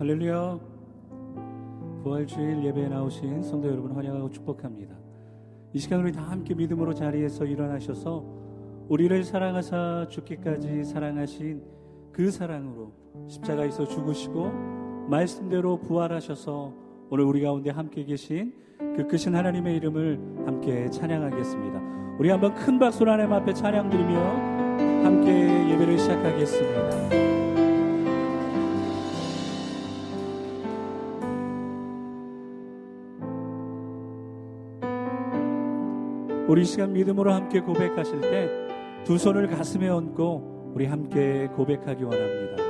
할렐루야. 부활주일 예배에 나오신 성도 여러분 환영하고 축복합니다. 이 시간 우리 다 함께 믿음으로 자리에서 일어나셔서 우리를 사랑하사 죽기까지 사랑하신 그 사랑으로 십자가에서 죽으시고 말씀대로 부활하셔서 오늘 우리 가운데 함께 계신 그 크신 하나님의 이름을 함께 찬양하겠습니다. 우리 한번 큰 박수로 하나님 앞에 찬양 드리며 함께 예배를 시작하겠습니다. 우리 시간 믿음으로 함께 고백하실 때 두 손을 가슴에 얹고 우리 함께 고백하기 원합니다.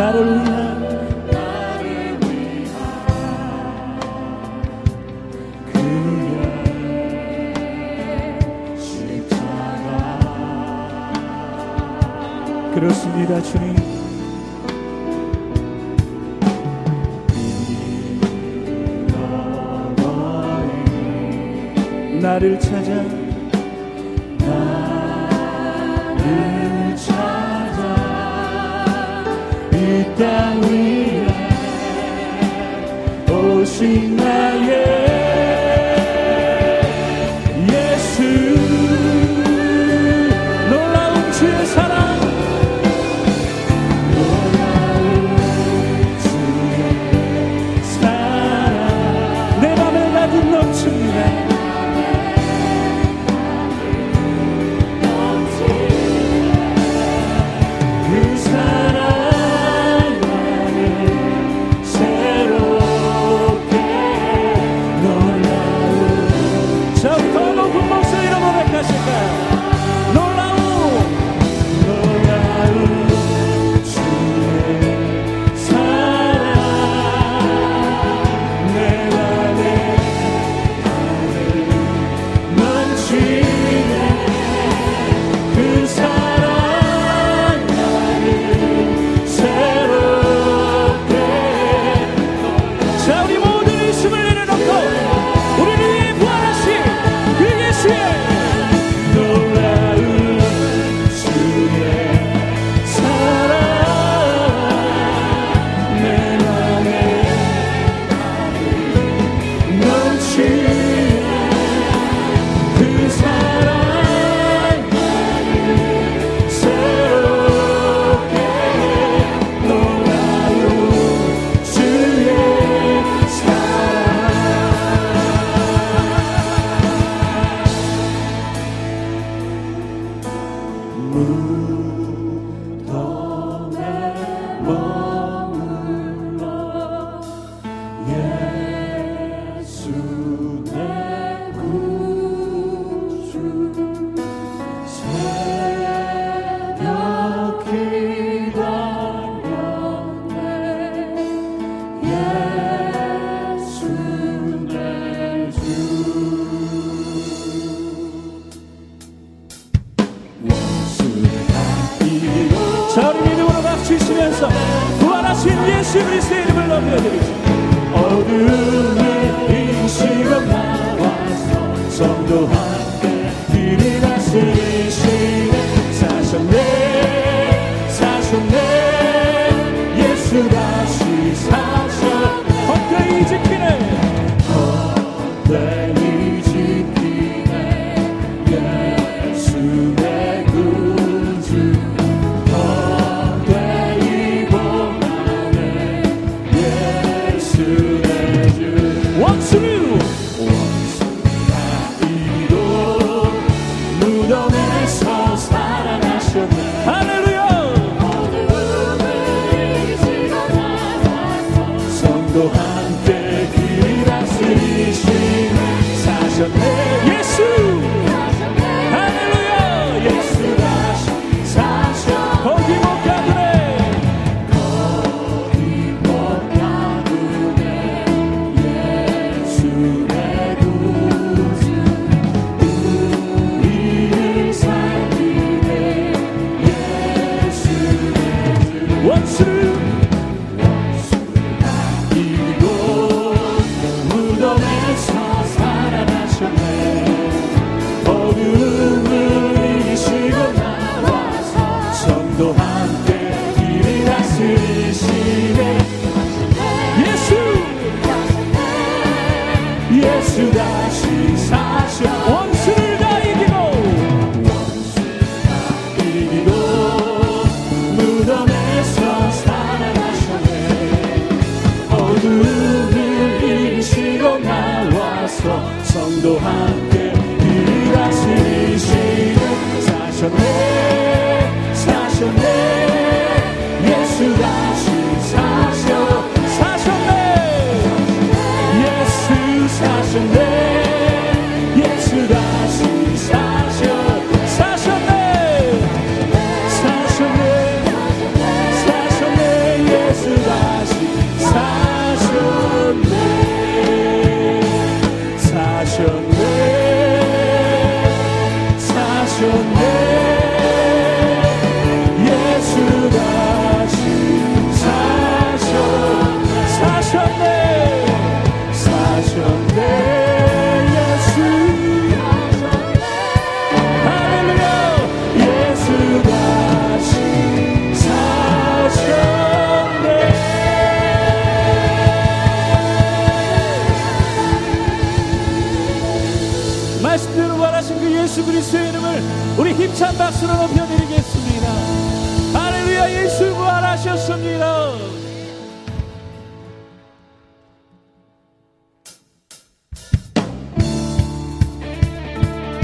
나를 위한 나를 위한 그의 십자가 그렇습니다 주님. 나를 찾아 땅 위에 오신 나 그리스도의 이름을 넘겨드리지 어둠의 이 시간 나와서 전도하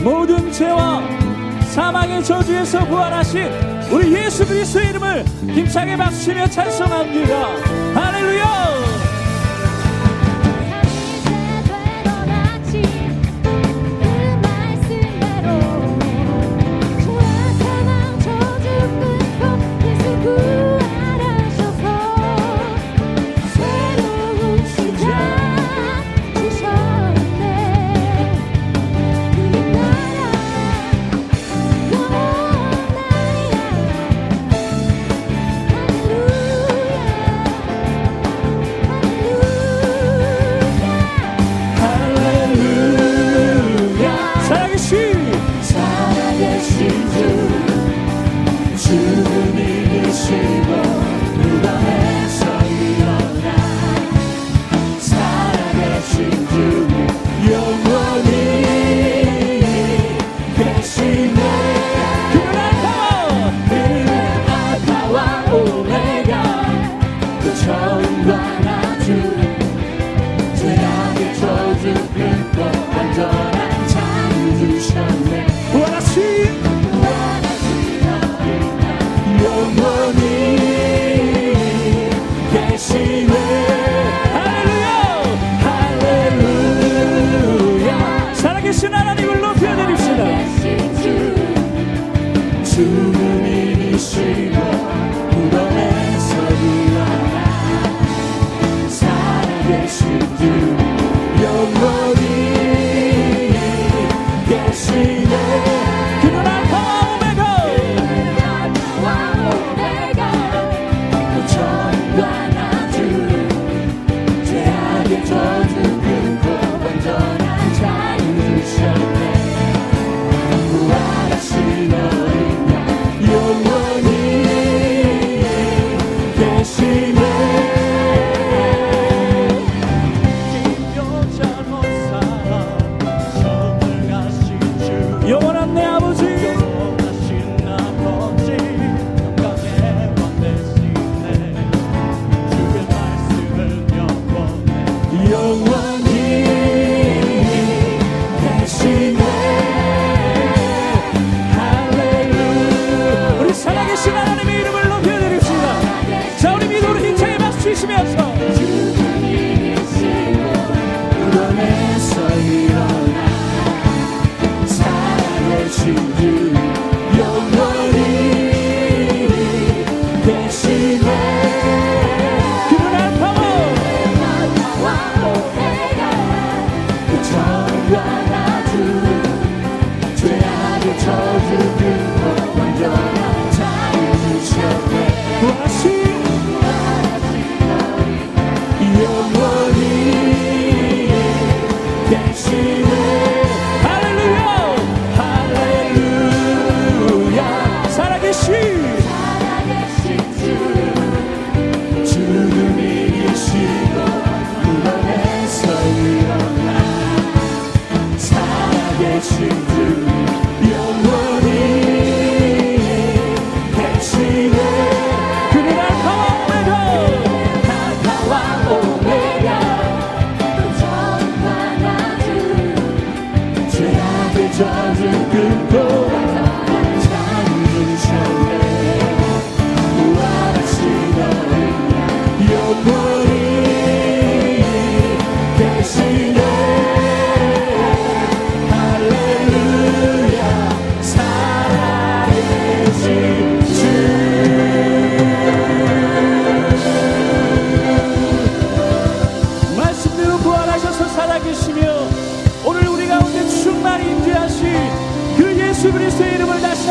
모든 죄와 사망의 저주에서 구원하신 우리 예수 그리스도의 이름을 힘차게 박수치며 찬송합니다. 할렐루야! To me to save us.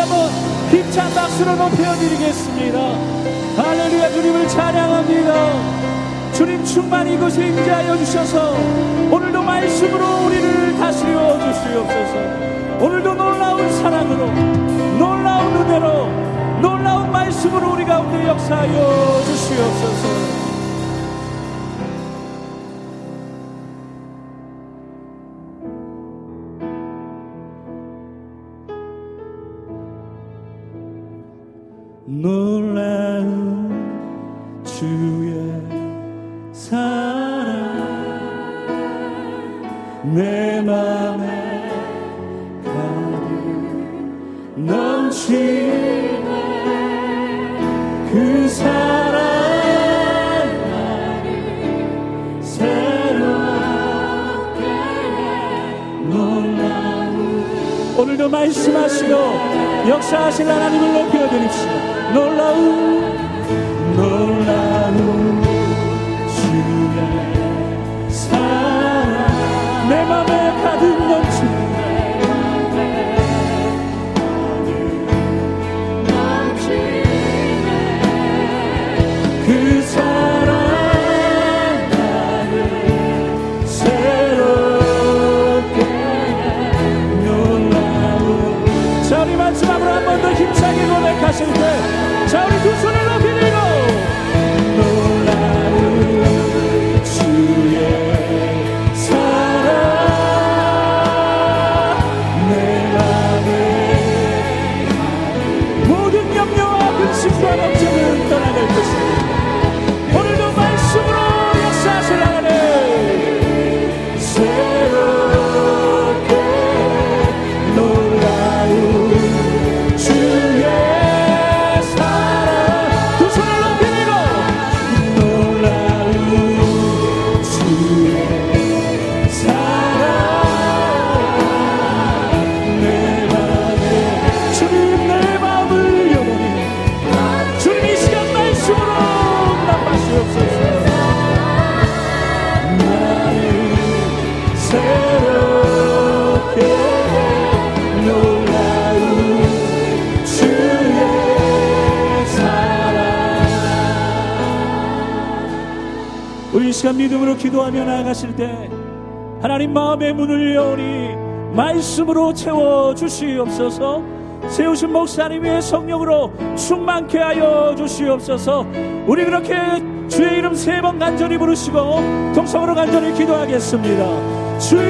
한번 힘찬 박수로 높여드리겠습니다. 할렐루야 주님을 찬양합니다. 주님 충만히 이곳에 임재하여 주셔서 오늘도 말씀으로 우리를 다스려 주시옵소서. 오늘도 놀라운 사랑으로 놀라운 은혜로 놀라운 말씀으로 우리 가운데 역사하여 주시옵소서 놀라운 주의 사랑. 내 맘에 오늘도 말씀하시고 역사하실 하나님을 높여드립시다. 놀라운 놀라운 주의 사랑. 내 맘에 가득 자 우리 마지막으로 한 번 더 힘차게 고백하실 때 자 우리 두 시간 믿음으로 기도하며 나아가실 때 하나님 마음의 문을 여오니 말씀으로 채워 주시옵소서. 세우신 목사님 위에 성령으로 충만케 하여 주시옵소서. 우리 그렇게 주의 이름 세 번 간절히 부르시고 동성으로 간절히 기도하겠습니다. 주